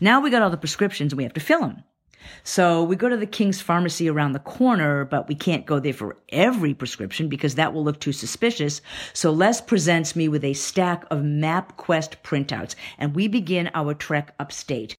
Now we got all the prescriptions and we have to fill them. So we go to the King's Pharmacy around the corner, but we can't go there for every prescription because that will look too suspicious. So Les presents me with a stack of MapQuest printouts and we begin our trek upstate.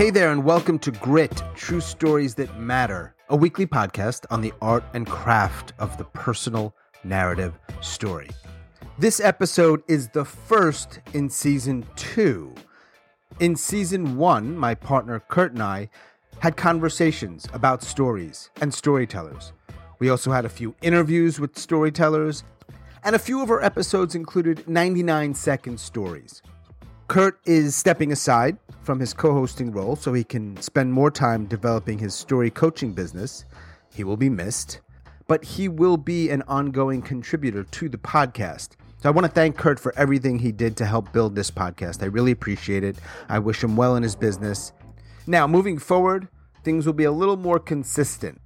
Hey there, and welcome to Grit True Stories That Matter, a weekly podcast on the art and craft of the personal narrative story. This episode is the first in season two. In season one, my partner Kurt and I had conversations about stories and storytellers. We also had a few interviews with storytellers, and a few of our episodes included 99 second stories. Kurt is stepping aside from his co hosting role so he can spend more time developing his story coaching business. He will be missed, but he will be an ongoing contributor to the podcast. So I want to thank Kurt for everything he did to help build this podcast. I really appreciate it. I wish him well in his business. Now, moving forward, things will be a little more consistent.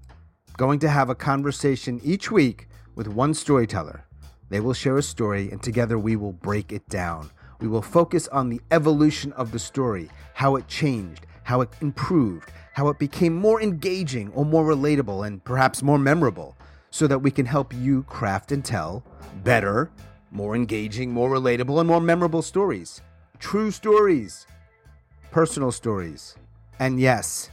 Going to have a conversation each week with one storyteller. They will share a story, and together we will break it down. We will focus on the evolution of the story, how it changed, how it improved, how it became more engaging or more relatable and perhaps more memorable, so that we can help you craft and tell better, more engaging, more relatable, and more memorable stories. True stories, personal stories, and yes,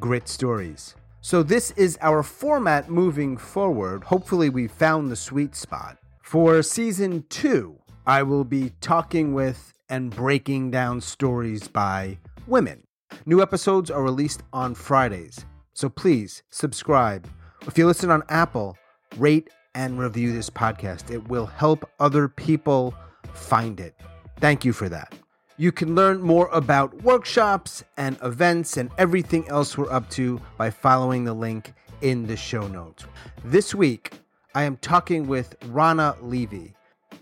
grit stories. So, this is our format moving forward. Hopefully, we found the sweet spot. For season two, I will be talking with and breaking down stories by women. New episodes are released on Fridays, so please subscribe. If you listen on Apple, rate and review this podcast. It will help other people find it. Thank you for that. You can learn more about workshops and events and everything else we're up to by following the link in the show notes. This week, I am talking with Ronna Levy.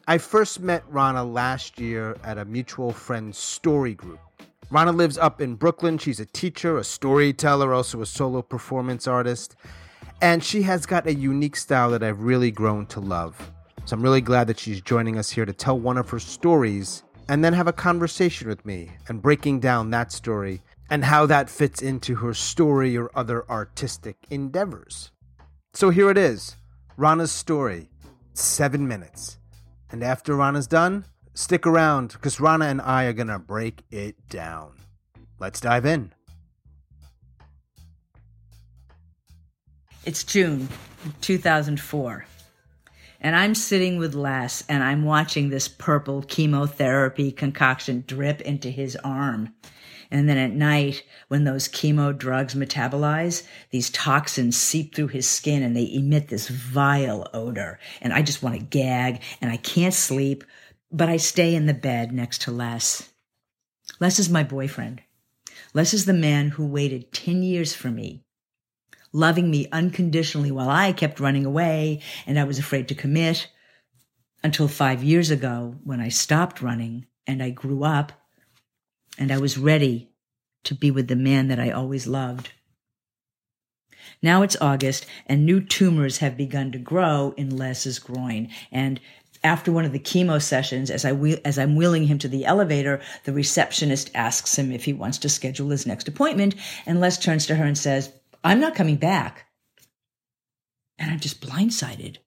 I first met Ronna last year at a mutual friend's story group. Ronna lives up in Brooklyn. She's a teacher, a storyteller, also a solo performance artist. And she has got a unique style that I've really grown to love. So I'm really glad that she's joining us here to tell one of her stories and then have a conversation with me and breaking down that story and how that fits into her story or other artistic endeavors. So here it is Ronna's story, seven minutes. And after Ronna's done, stick around because Ronna and I are going to break it down. Let's dive in. It's June 2004. And I'm sitting with Les and I'm watching this purple chemotherapy concoction drip into his arm. And then at night, when those chemo drugs metabolize, these toxins seep through his skin and they emit this vile odor. And I just want to gag and I can't sleep, but I stay in the bed next to Les. Les is my boyfriend. Les is the man who waited 10 years for me, loving me unconditionally while I kept running away and I was afraid to commit until five years ago when I stopped running and I grew up and I was ready to be with the man that I always loved. Now it's August and new tumors have begun to grow in Les's groin. And after one of the chemo sessions, as I wheel, as I'm wheeling him to the elevator, the receptionist asks him if he wants to schedule his next appointment. And Les turns to her and says, I'm not coming back. And I'm just blindsided.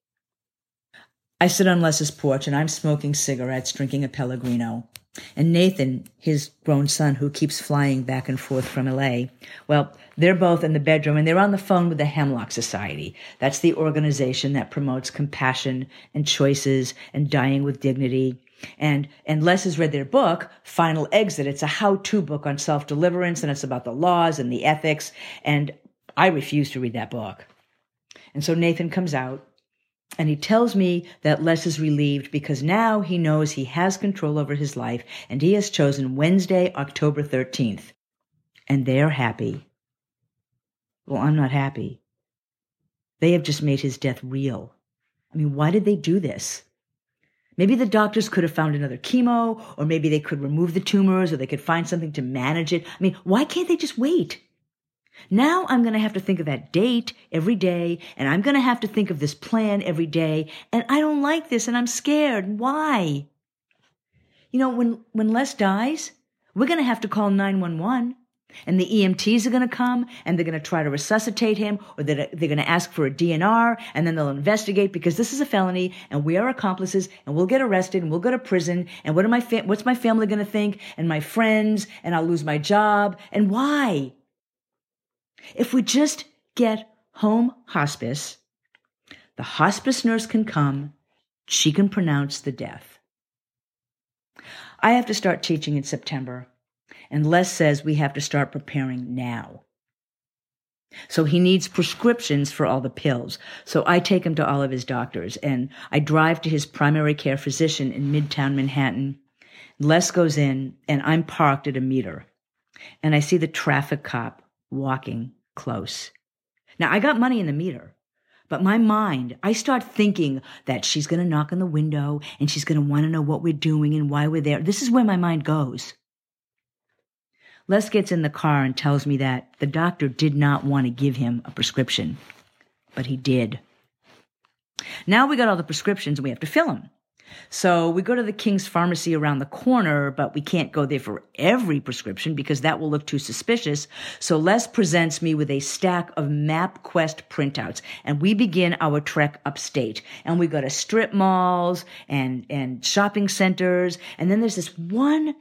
I sit on Les's porch and I'm smoking cigarettes, drinking a Pellegrino. And Nathan, his grown son, who keeps flying back and forth from LA, well, they're both in the bedroom and they're on the phone with the Hemlock Society. That's the organization that promotes compassion and choices and dying with dignity. And, and Les has read their book, Final Exit. It's a how-to book on self-deliverance and it's about the laws and the ethics. And I refuse to read that book. And so Nathan comes out and he tells me that Les is relieved because now he knows he has control over his life and he has chosen Wednesday, October 13th. And they are happy. Well, I'm not happy. They have just made his death real. I mean, why did they do this? Maybe the doctors could have found another chemo, or maybe they could remove the tumors, or they could find something to manage it. I mean, why can't they just wait? Now I'm going to have to think of that date every day, and I'm going to have to think of this plan every day, and I don't like this, and I'm scared. Why? You know, when, when Les dies, we're going to have to call 911. And the EMTs are going to come and they're going to try to resuscitate him or they're, they're going to ask for a DNR and then they'll investigate because this is a felony and we are accomplices and we'll get arrested and we'll go to prison. And what am I, fa- what's my family going to think and my friends and I'll lose my job. And why? If we just get home hospice, the hospice nurse can come. She can pronounce the death. I have to start teaching in September and Les says we have to start preparing now. So he needs prescriptions for all the pills. So I take him to all of his doctors and I drive to his primary care physician in Midtown Manhattan. Les goes in and I'm parked at a meter and I see the traffic cop walking close. Now I got money in the meter, but my mind, I start thinking that she's going to knock on the window and she's going to want to know what we're doing and why we're there. This is where my mind goes. Les gets in the car and tells me that the doctor did not want to give him a prescription, but he did. Now we got all the prescriptions and we have to fill them. So we go to the King's Pharmacy around the corner, but we can't go there for every prescription because that will look too suspicious. So Les presents me with a stack of MapQuest printouts and we begin our trek upstate and we go to strip malls and, and shopping centers. And then there's this one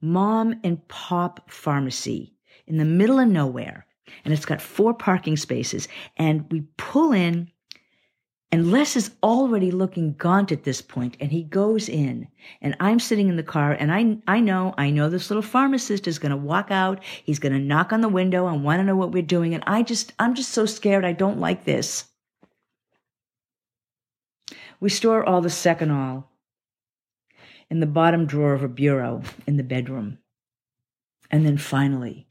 mom and pop pharmacy in the middle of nowhere. And it's got four parking spaces. And we pull in, and Les is already looking gaunt at this point, and he goes in. And I'm sitting in the car, and I, I know, I know this little pharmacist is going to walk out. He's going to knock on the window and want to know what we're doing. And I just, I'm just so scared. I don't like this. We store all the Seconal in the bottom drawer of a bureau in the bedroom. And then finally,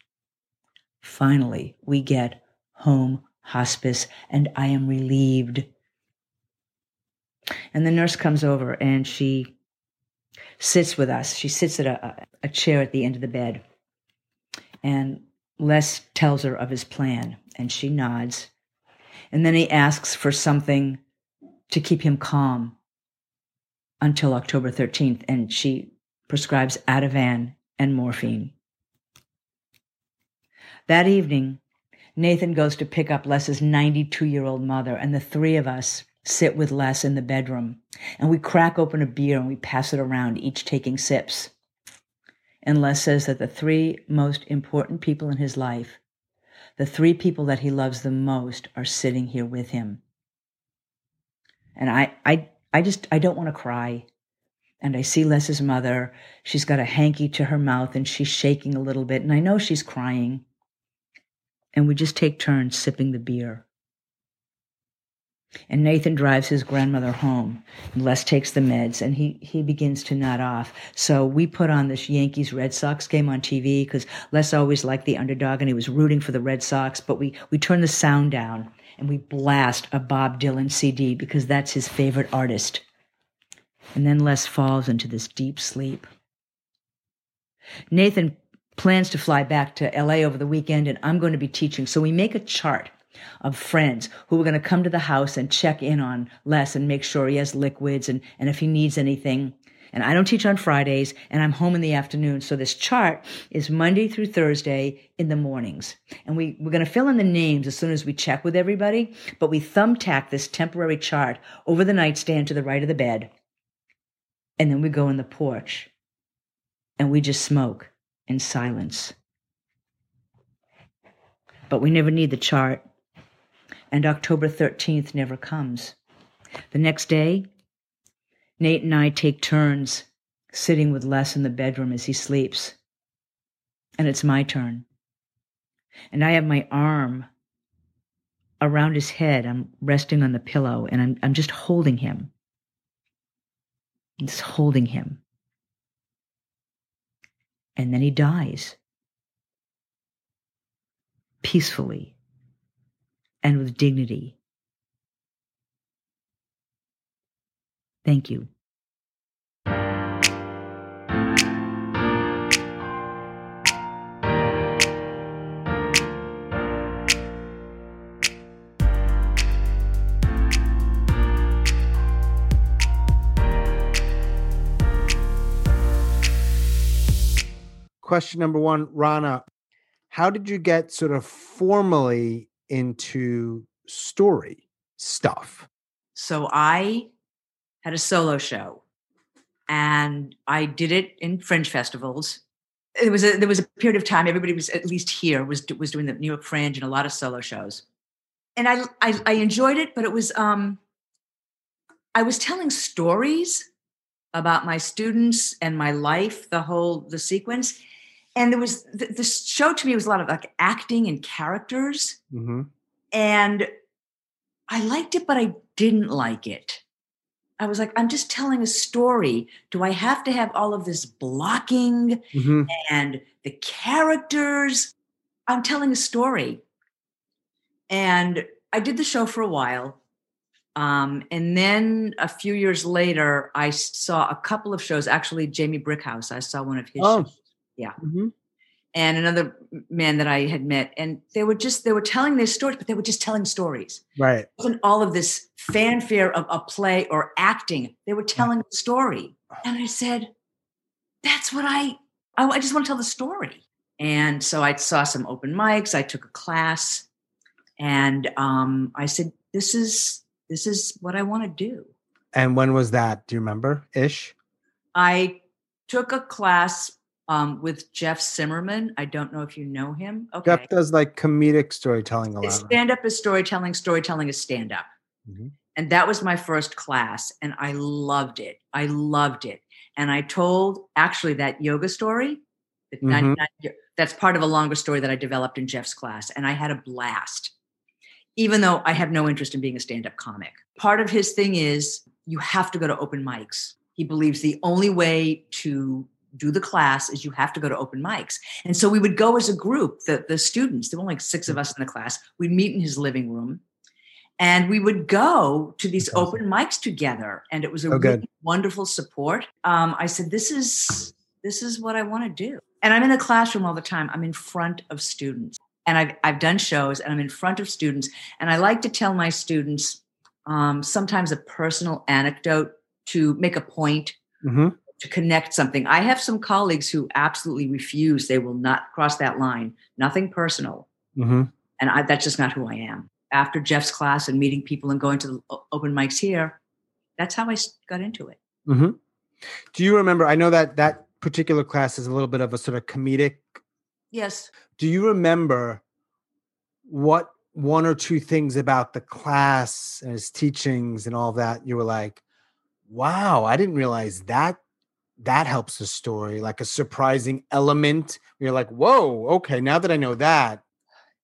finally, we get home hospice, and I am relieved. And the nurse comes over and she sits with us. She sits at a, a chair at the end of the bed. And Les tells her of his plan, and she nods. And then he asks for something to keep him calm until October 13th, and she prescribes Ativan and morphine. That evening, Nathan goes to pick up Les's 92 year old mother, and the three of us sit with Les in the bedroom, and we crack open a beer and we pass it around, each taking sips. And Les says that the three most important people in his life, the three people that he loves the most, are sitting here with him. And I, I, I just, I don't want to cry. And I see Les's mother. She's got a hanky to her mouth and she's shaking a little bit. And I know she's crying. And we just take turns sipping the beer. And Nathan drives his grandmother home. Les takes the meds and he, he begins to nod off. So we put on this Yankees Red Sox game on TV because Les always liked the underdog and he was rooting for the Red Sox. But we, we turn the sound down and we blast a Bob Dylan CD because that's his favorite artist. And then Les falls into this deep sleep. Nathan plans to fly back to LA over the weekend, and I'm going to be teaching. So we make a chart of friends who are going to come to the house and check in on Les and make sure he has liquids and, and if he needs anything and I don't teach on Fridays and I'm home in the afternoon. So this chart is Monday through Thursday in the mornings. And we, we're going to fill in the names as soon as we check with everybody, but we thumbtack this temporary chart over the nightstand to the right of the bed. And then we go in the porch and we just smoke in silence. But we never need the chart. And October 13th never comes. The next day, Nate and I take turns sitting with Les in the bedroom as he sleeps. And it's my turn. And I have my arm around his head. I'm resting on the pillow and I'm, I'm just holding him. Just holding him. And then he dies. Peacefully and with dignity. Thank you. Question number one, Ronna, how did you get sort of formally into story stuff? So I had a solo show and I did it in fringe festivals. It was a, there was a period of time everybody was at least here was was doing the New York Fringe and a lot of solo shows, and I I, I enjoyed it, but it was um I was telling stories about my students and my life, the whole the sequence, and there was the, the show to me was a lot of like acting and characters, Mm-hmm. and I liked it, but I didn't like it. I was like, I'm just telling a story. Do I have to have all of this blocking Mm-hmm. and the characters? I'm telling a story. And I did the show for a while. Um, and then a few years later, I saw a couple of shows. Actually, Jamie Brickhouse, I saw one of his Oh. shows. Yeah. Mm-hmm. And another man that I had met. And they were just, they were telling their stories, but they were just telling stories Right. It wasn't all of this fanfare of a play or acting. They were telling a story. And I said, that's what I, I, I just want to tell the story. And so I saw some open mics. I took a class and um, I said, this is, this is what I want to do. And when was that? Do you remember? Ish. I took a class um, with Jeff Zimmerman. I don't know if you know him. Okay. Jeff does like comedic storytelling a lot. Stand up is storytelling, storytelling is stand up. Mhm. And that was my first class, and I loved it. I loved it. And I told actually that yoga story. that Mhm. that's part of a longer story that I developed in Jeff's class, and I had a blast. Even though I have no interest in being a stand up comic. Part of his thing is you have to go to open mics. He believes the only way to do the class is you have to go to open mics. And so we would go as a group, the, the students, there were like six of us in the class. We'd meet in his living room and we would go to these awesome. open mics together. And it was a Oh, really wonderful support. Um, I said, this is this is what I want to do. And I'm in a classroom all the time. I'm in front of students. And I've I've done shows and I'm in front of students. And I like to tell my students um, sometimes a personal anecdote to make a point Mm-hmm. To connect something. I have some colleagues who absolutely refuse. They will not cross that line. Nothing personal. Mm-hmm. And I, that's just not who I am. After Jeff's class and meeting people and going to the open mics here, that's how I got into it. Mm-hmm. Do you remember? I know that that particular class is a little bit of a sort of comedic. Yes. Do you remember what one or two things about the class and his teachings and all that you were like, wow, I didn't realize that that helps the story, like a surprising element. You're like, whoa, okay, now that I know that.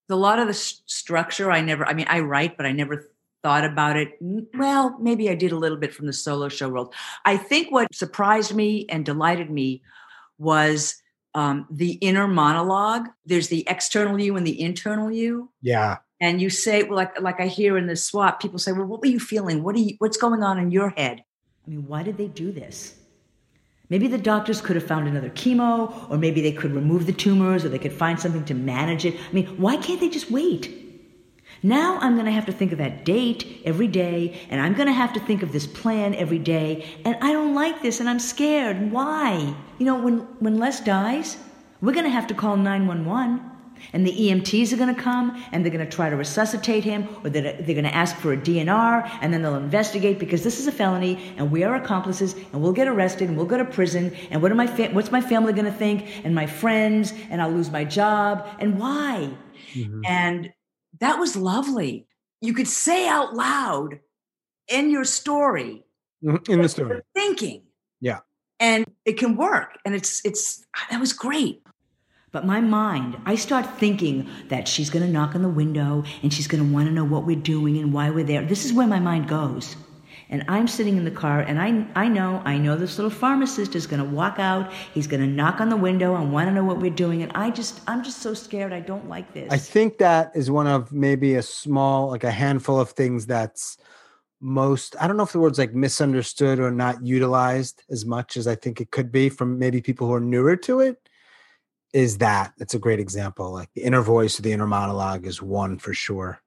A lot of the s- structure, I never, I mean, I write, but I never thought about it. Well, maybe I did a little bit from the solo show world. I think what surprised me and delighted me was um, the inner monologue. There's the external you and the internal you. Yeah. and you say well like like i hear in the swap people say well what were you feeling what are you what's going on in your head i mean why did they do this maybe the doctors could have found another chemo or maybe they could remove the tumors or they could find something to manage it. I mean why can't they just wait? Now i'm going to have to think of that date every day and i'm going to have to think of this plan every day and i don't like this and i'm scared. Why? You know when when les dies we're going to have to call 911 and the EMTs are going to come and they're going to try to resuscitate him or they're, they're going to ask for a DNR and then they'll investigate because this is a felony and we are accomplices and we'll get arrested and we'll go to prison and what are my fa- what's my family going to think and my friends and I'll lose my job and why Mhm. and that was lovely you could say out loud in your story Mhm, In the story. thinking Yeah. and it can work and it's it's that was great but my mind i start thinking that she's going to knock on the window and she's going to want to know what we're doing and why we're there. This is where my mind goes. And i'm sitting in the car and i i know i know this little pharmacist is going to walk out. He's going to knock on the window and want to know what we're doing. And i just i'm just so scared i don't like this. I think that is one of maybe a small, like a handful of things that's most, I don't know if the word's like misunderstood or not utilized as much as I think it could be from maybe people who are newer to it. Is that it's a great example. Like the inner voice or the inner monologue is one for sure.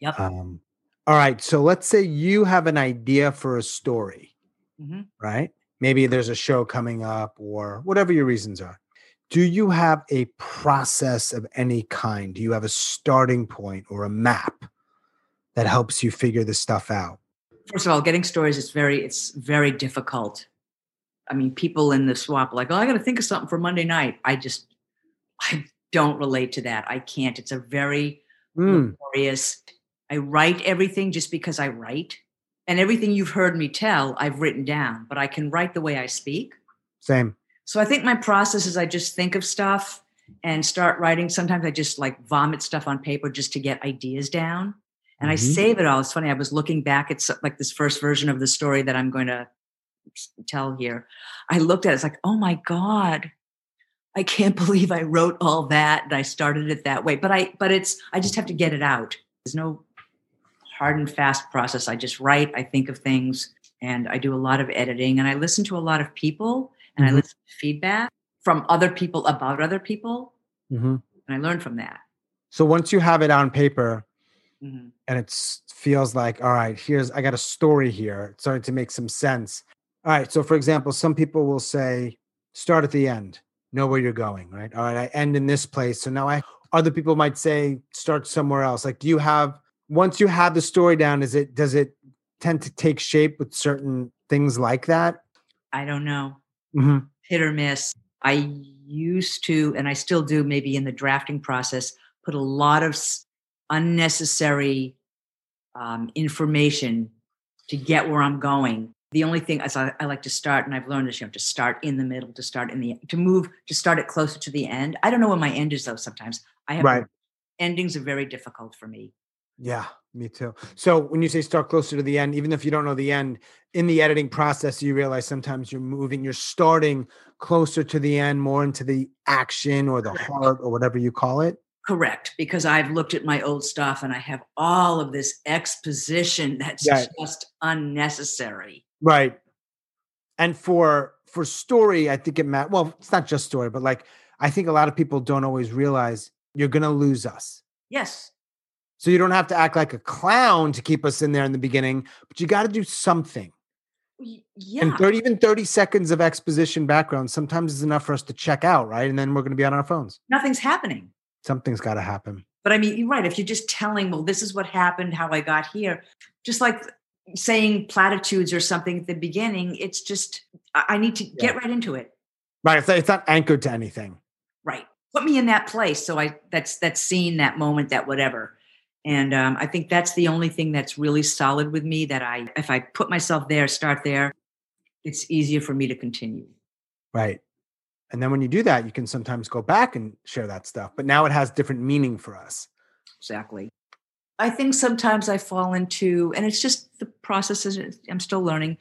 Yep. Um, all right. So let's say you have an idea for a story, Mhm. right? Maybe there's a show coming up or whatever your reasons are. Do you have a process of any kind? Do you have a starting point or a map that helps you figure this stuff out? First of all, getting stories is very it's very difficult. I mean, people in the swap are like, oh, I got to think of something for Monday night. I just I don't relate to that. I can't. It's a very Mm, laborious. I write everything just because I write, and everything you've heard me tell, I've written down. But I can write the way I speak. same. So I think my process is I just think of stuff and start writing. Sometimes I just like vomit stuff on paper just to get ideas down. And I Mhm. save it all. It's funny. I was looking back at like this first version of the story that I'm going to tell here. I looked at it, it's like, oh my God, I can't believe I wrote all that and I started it that way. But I, but it's, I just have to get it out. There's no hard and fast process. I just write, I think of things, and I do a lot of editing and I listen to a lot of people and Mhm. I listen to feedback from other people about other people. Mhm. And I learn from that. So once you have it on paper Mhm. and it feels like, all right, here's, I got a story here. It's starting to make some sense. All right. So, for example, some people will say, start at the end, know where you're going, right? All right. I end in this place. So now I, other people might say, start somewhere else. Like, do you have, once you have the story down, is it, does it tend to take shape with certain things like that? I don't know. Mhm. hit or miss. I used to, and I still do, maybe in the drafting process, put a lot of unnecessary um, information to get where I'm going. The only thing is, I, I like to start, and I've learned is you have to start in the middle, to start in the, to move, to start it closer to the end. I don't know where my end is though. Sometimes I have Right. endings are very difficult for me. Yeah, me too. So when you say start closer to the end, even if you don't know the end, in the editing process, you realize sometimes you're moving, you're starting closer to the end, more into the action or the heart or whatever you call it. Correct, because I've looked at my old stuff and I have all of this exposition that's Right. just unnecessary. Right. And for for story, I think it matters. Well, it's not just story, but like I think a lot of people don't always realize you're gonna lose us. Yes, So you don't have to act like a clown to keep us in there in the beginning, but you got to do something. Yeah. And 30, even 30 seconds of exposition background sometimes is enough for us to check out, right? And then we're going to be on our phones. Nothing's happening. Something's got to happen. But I mean, you're right. If you're just telling, well, this is what happened, how I got here, just like saying platitudes or something at the beginning, it's just, I need to get right into it. Right. It's, it's not anchored to anything. Right. Put me in that place. So I, that's, that scene, that moment, that whatever. And um, I think that's the only thing that's really solid with me that I, if I put myself there, start there, it's easier for me to continue. Right. And then when you do that, you can sometimes go back and share that stuff. But now it has different meaning for us. Exactly. I think sometimes I fall into, and it's just the process is I'm still learning,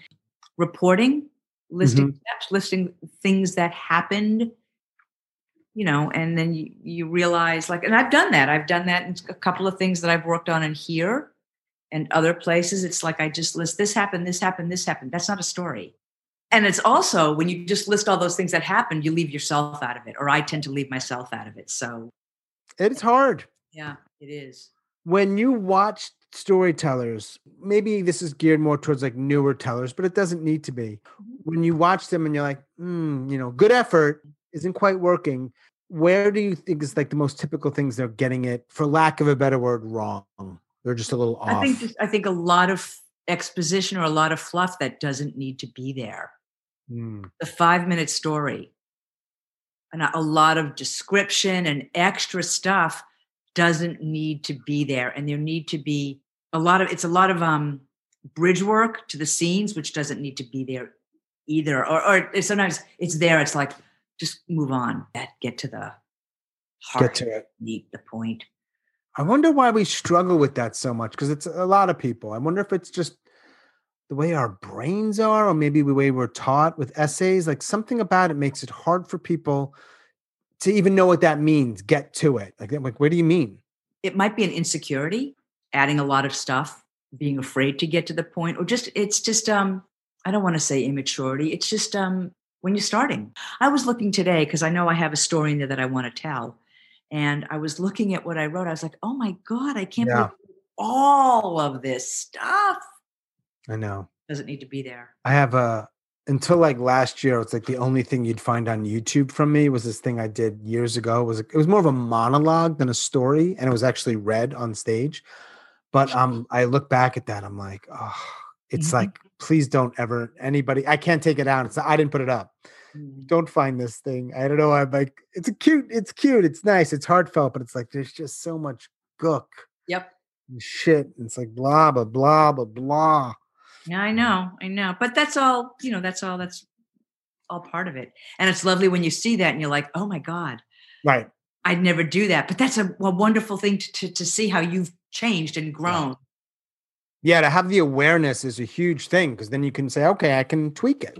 reporting, listing mm-hmm. steps, listing things that happened, you know, and then you, you realize like, and I've done that. I've done that in a couple of things that I've worked on in here and other places. It's like I just list this happened, this happened, this happened. That's not a story. And it's also when you just list all those things that happened, you leave yourself out of it, or I tend to leave myself out of it. So It's hard. yeah, it is. When you watch storytellers, maybe this is geared more towards like newer tellers, but it doesn't need to be. When you watch them and you're like, hmm, you know, good effort isn't quite working. Where do you think is like the most typical things they're getting it, for lack of a better word, wrong? They're just a little off. I think just- I think a lot of exposition or a lot of fluff that doesn't need to be there. Hmm. The five minute story and a lot of description and extra stuff doesn't need to be there, and there need to be a lot of it's a lot of um bridge work to the scenes, which doesn't need to be there either. Or or sometimes it's there. It's like just move on. That get to the heart. Get to it. Meet the point. I wonder why we struggle with that so much because it's a lot of people. I wonder if it's just the way our brains are, or maybe the way we're taught with essays. Like something about it makes it hard for people to even know what that means. Get to it. Like, like what do you mean? it might be an insecurity adding a lot of stuff being afraid to get to the point or just it's just um i don't want to say immaturity it's just um when you're starting i was looking today because i know i have a story in there that i want to tell and i was looking at what i wrote i was like oh my god i can't Yeah. believe all of this stuff I know. doesn't need to be there I have a until like last year, it's like the only thing you'd find on YouTube from me was this thing I did years ago. It was it was more of a monologue than a story, and it was actually read on stage. But um, I look back at that, I'm like, oh, it's Mhm. like, please don't ever anybody. I can't take it out. It's I didn't put it up. Don't find this thing. I don't know. I'm like, it's a cute. It's cute. It's nice. It's heartfelt, but it's like there's just so much gook Yep. and shit. And it's like blah blah blah blah blah. Yeah, I know, I know. But that's all, you know, that's all that's all part of it. And it's lovely when you see that and you're like, oh my God, Right. I'd never do that. But that's a, a wonderful thing to, to, to see how you've changed and grown. Yeah, to have the awareness is a huge thing because then you can say, okay, I can tweak it.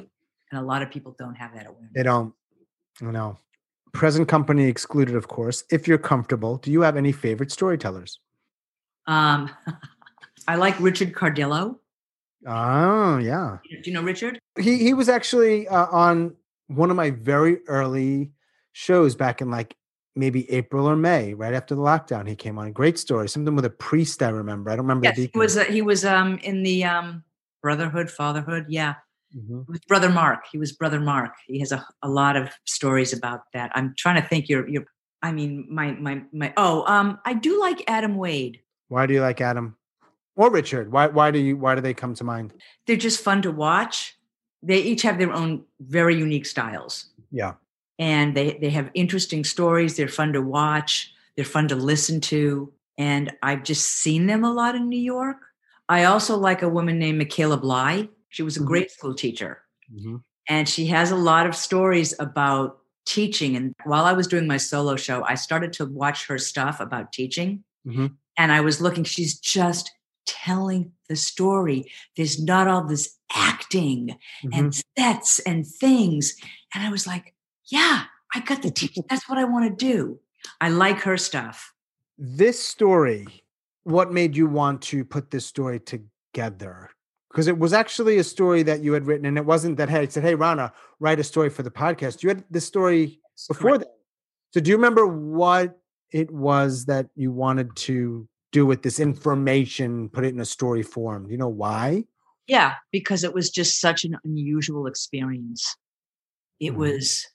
And a lot of people don't have that awareness. They don't, you know. Present company excluded, of course. If you're comfortable, do you have any favorite storytellers? Um, I like Richard Cardillo. Oh, yeah. Do you know Richard? He he was actually uh, on one of my very early shows back in like maybe April or May, right after the lockdown. He came on. Great story. Something with a priest. I remember. I don't remember. Yes, he was. Uh, he was um in the um Brotherhood, Fatherhood. Yeah, Mhm. with Brother Mark. He was Brother Mark. He has a, a lot of stories about that. I'm trying to think. You're you're. I mean, my my my. Oh, um, I do like Adam Wade. Why do you like Adam or Richard? Why why do you why do they come to mind? They're just fun to watch. They each have their own very unique styles, Yeah. and they they have interesting stories. They're fun to watch. They're fun to listen to, and I've just seen them a lot in New York. I also like a woman named Michaela Bly. She was a Mhm. grade school teacher. Mhm. and she has a lot of stories about teaching and while i was doing my solo show i started to watch her stuff about teaching Mhm. and i was looking she's just telling the story. There's not all this acting Mhm. and sets and things. And i was like yeah i got the teach that's what i want to do. I like her stuff. This story what made you want to put this story together? Because it was actually a story that you had written and it wasn't that hey it said hey ronna write a story for the podcast. You had this story before Correct. that. So do you remember what it was that you wanted to do with this information put it in a story form do you know why Yeah, because it was just such an unusual experience. It Mhm. was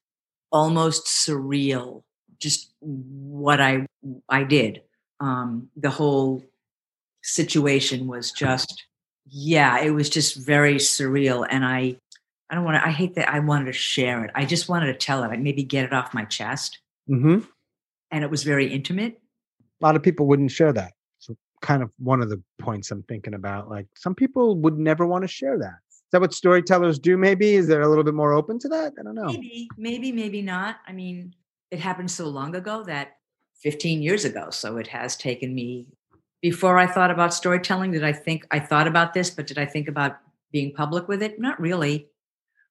almost surreal, just what I I did. Um, the whole situation was just, yeah, it was just very surreal. And I, I don't want to. I hate that. I wanted to share it. I just wanted to tell it. I maybe get it off my chest. mm-hmm. And it was very intimate. a lot of people wouldn't share that kind of one of the points i'm thinking about like some people would never want to share that is that what storytellers do maybe is there a little bit more open to that i don't know Maybe, maybe, maybe not. I mean, it happened so long ago that 15 years ago. So it has taken me before I thought about storytelling. Did I think I thought about this, but did I think about being public with it? Not really.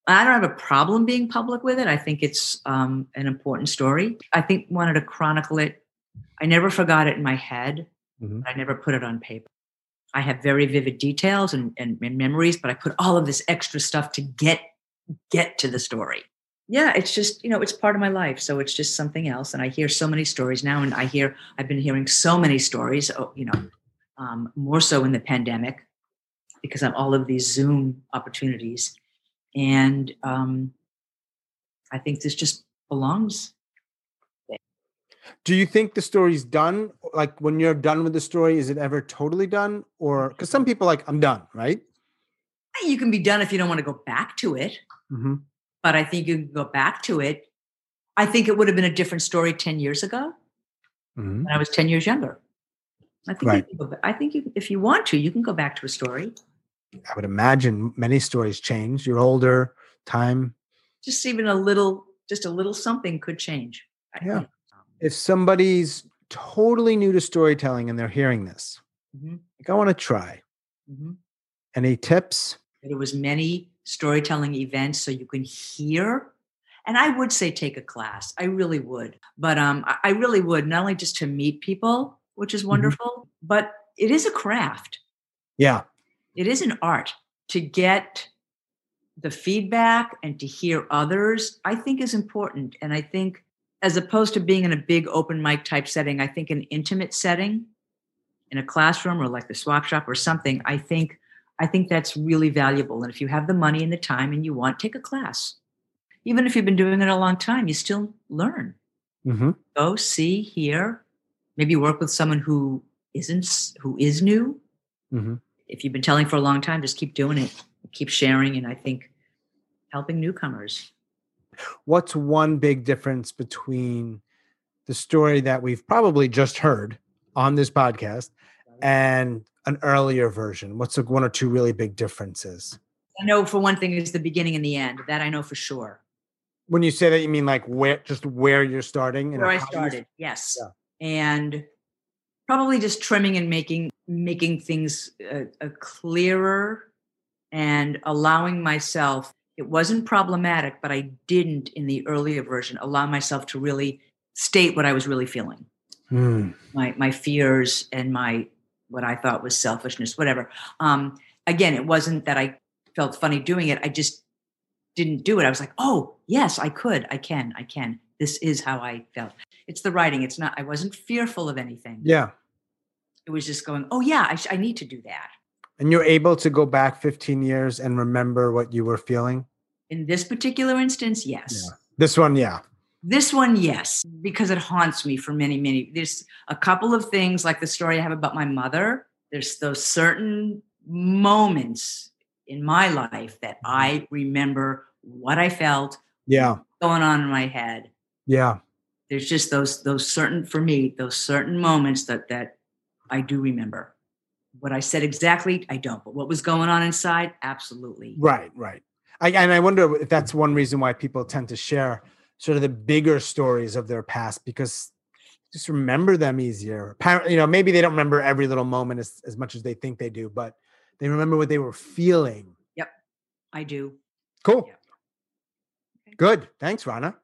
I don't have a problem being public with it. I think it's um, an important story. I think wanted to chronicle it. I never forgot it in my head. Mhm. But I never put it on paper. I have very vivid details and, and, and memories, but I put all of this extra stuff to get get to the story. Yeah, it's just, you know, it's part of my life. So it's just something else. And I hear so many stories now. And I hear, I've been hearing so many stories, oh, you know, um, more so in the pandemic because of all of these Zoom opportunities. And um, I think this just belongs. Do you think the story's done like when you're done with the story is it ever totally done or because some people like i'm done right You can be done if you don't want to go back to it. mm-hmm. but I think you can go back to it. I think it would have been a different story 10 years ago Mm-hmm. when I was 10 years younger. I think, Right. you I think you, if you want to, you can go back to a story. i would imagine many stories change you're older time Just even a little, just a little something could change. I Yeah. think. If somebody's totally new to storytelling and they're hearing this Mhm, like i want to try mhm. any tips There was many storytelling events so you can hear. And I would say take a class. I really would. But um, I, I really would, not only just to meet people, which is wonderful, but it is a craft. yeah it is an art to get the feedback and to hear others i think is important and i think as opposed to being in a big open mic type setting i think an intimate setting in a classroom or like the swap shop or something i think I think that's really valuable. And if you have the money and the time and you want, take a class. Even if you've been doing it a long time, you still learn. Mm-hmm. Go see, hear, maybe work with someone who isn't who is new. Mm-hmm. If you've been telling for a long time, just keep doing it, keep sharing, and I think helping newcomers. What's one big difference between the story that we've probably just heard on this podcast and an earlier version? What's like one or two really big differences? I know for one thing is the beginning and the end. That I know for sure. When you say that, you mean like where, just where you're starting? and Where I started, yes, Yeah. and probably just trimming and making making things uh, clearer and allowing myself. It wasn't problematic, but I didn't in the earlier version allow myself to really state what I was really feeling. Hmm. my my fears and my what I thought was selfishness, whatever. Um, again, it wasn't that I felt funny doing it. I just didn't do it. I was like, oh yes, I could, I can, I can. This is how I felt. It's the writing. It's not. I wasn't fearful of anything. Yeah. It was just going, oh yeah, I, sh- I need to do that. And you're able to go back 15 years and remember what you were feeling? In this particular instance, yes. Yeah. This one, yeah. This one, yes, because it haunts me for many, many. There's a couple of things like the story I have about my mother. There's those certain moments in my life that mm-hmm. I remember what I felt Yeah. going on in my head. Yeah. There's just those those certain for me those certain moments that that I do remember. What I said exactly, I don't. But what was going on inside, absolutely. Right, right. I, and I wonder if that's one reason why people tend to share sort of the bigger stories of their past because just remember them easier. Apparently, you know, maybe they don't remember every little moment as, as much as they think they do, but they remember what they were feeling. Yep, I do. Cool. Okay. Good. Thanks, Ronna.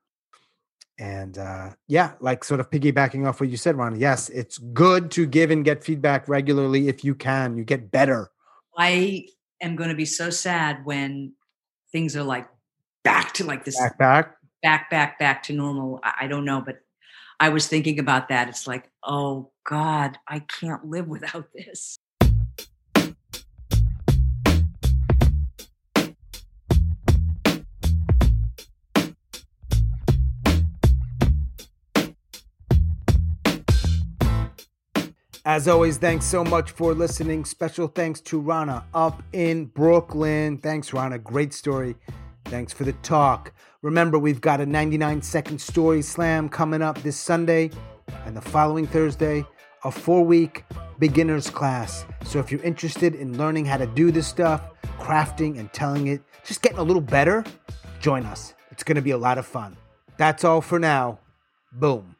And uh, yeah, like sort of piggybacking off what you said, Ronna. Yes, it's good to give and get feedback regularly if you can. You get better. I am going to be so sad when things are like back to like this Back, back. back, back, back to normal. I, I don't know, but I was thinking about that. It's like, oh God, I can't live without this. As always, thanks so much for listening. Special thanks to Ronna up in Brooklyn. Thanks, Ronna. Great story. Thanks for the talk. Remember, we've got a 99 second story slam coming up this Sunday and the following Thursday, a four week beginner's class. So if you're interested in learning how to do this stuff, crafting and telling it, just getting a little better, join us. It's going to be a lot of fun. That's all for now. Boom.